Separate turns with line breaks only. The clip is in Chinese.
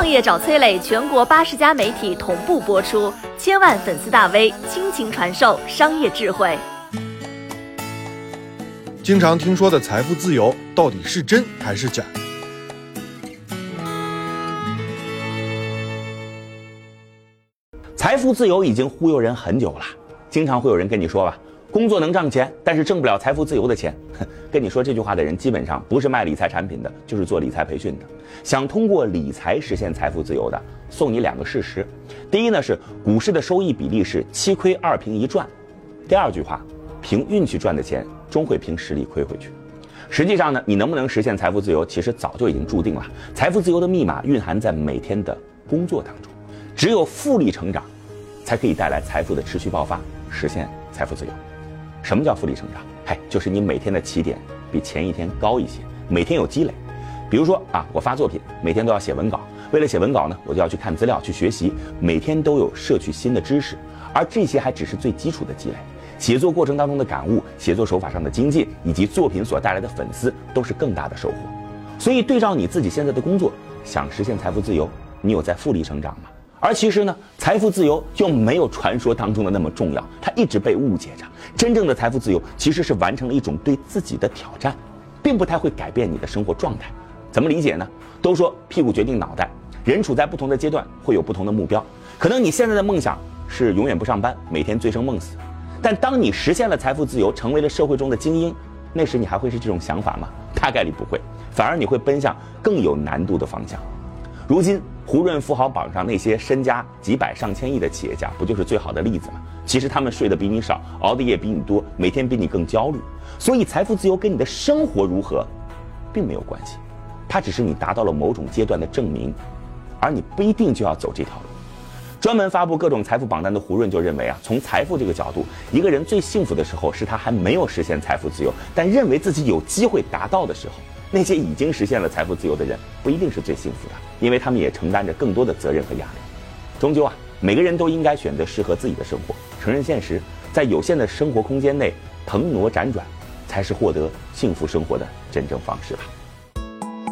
创业找崔磊，全国八十家媒体同步播出，千万粉丝大 V 倾情传授商业智慧。
经常听说的财富自由，到底是真还是假？
财富自由已经忽悠人很久了，经常会有人跟你说吧，工作能挣钱，但是挣不了财富自由的钱。跟你说这句话的人，基本上不是卖理财产品的，就是做理财培训的。想通过理财实现财富自由的，送你两个事实：第一呢是股市的收益比例是七亏二平一赚；第二句话，凭运气赚的钱，终会凭实力亏回去。实际上呢，你能不能实现财富自由，其实早就已经注定了。财富自由的密码蕴含在每天的工作当中。只有复利成长，才可以带来财富的持续爆发，实现财富自由。什么叫复利成长？嗨，就是你每天的起点比前一天高一些，每天有积累。比如说啊，我发作品，每天都要写文稿，为了写文稿呢，我就要去看资料、去学习，每天都有摄取新的知识。而这些还只是最基础的积累，写作过程当中的感悟、写作手法上的精进，以及作品所带来的粉丝，都是更大的收获。所以，对照你自己现在的工作，想实现财富自由，你有在复利成长吗？而其实呢，财富自由就没有传说当中的那么重要，它一直被误解着。真正的财富自由其实是完成了一种对自己的挑战，并不太会改变你的生活状态。怎么理解呢？都说屁股决定脑袋，人处在不同的阶段会有不同的目标。可能你现在的梦想是永远不上班，每天醉生梦死。但当你实现了财富自由，成为了社会中的精英，那时你还会是这种想法吗？大概率不会，反而你会奔向更有难度的方向。如今，胡润富豪榜上那些身家几百上千亿的企业家，不就是最好的例子吗？其实他们睡得比你少，熬的夜比你多，每天比你更焦虑。所以，财富自由跟你的生活如何，并没有关系，它只是你达到了某种阶段的证明，而你不一定就要走这条路。专门发布各种财富榜单的胡润就认为啊，从财富这个角度，一个人最幸福的时候是他还没有实现财富自由，但认为自己有机会达到的时候。那些已经实现了财富自由的人，不一定是最幸福的，因为他们也承担着更多的责任和压力。终究啊，每个人都应该选择适合自己的生活，承认现实，在有限的生活空间内腾挪辗转，才是获得幸福生活的真正方式吧。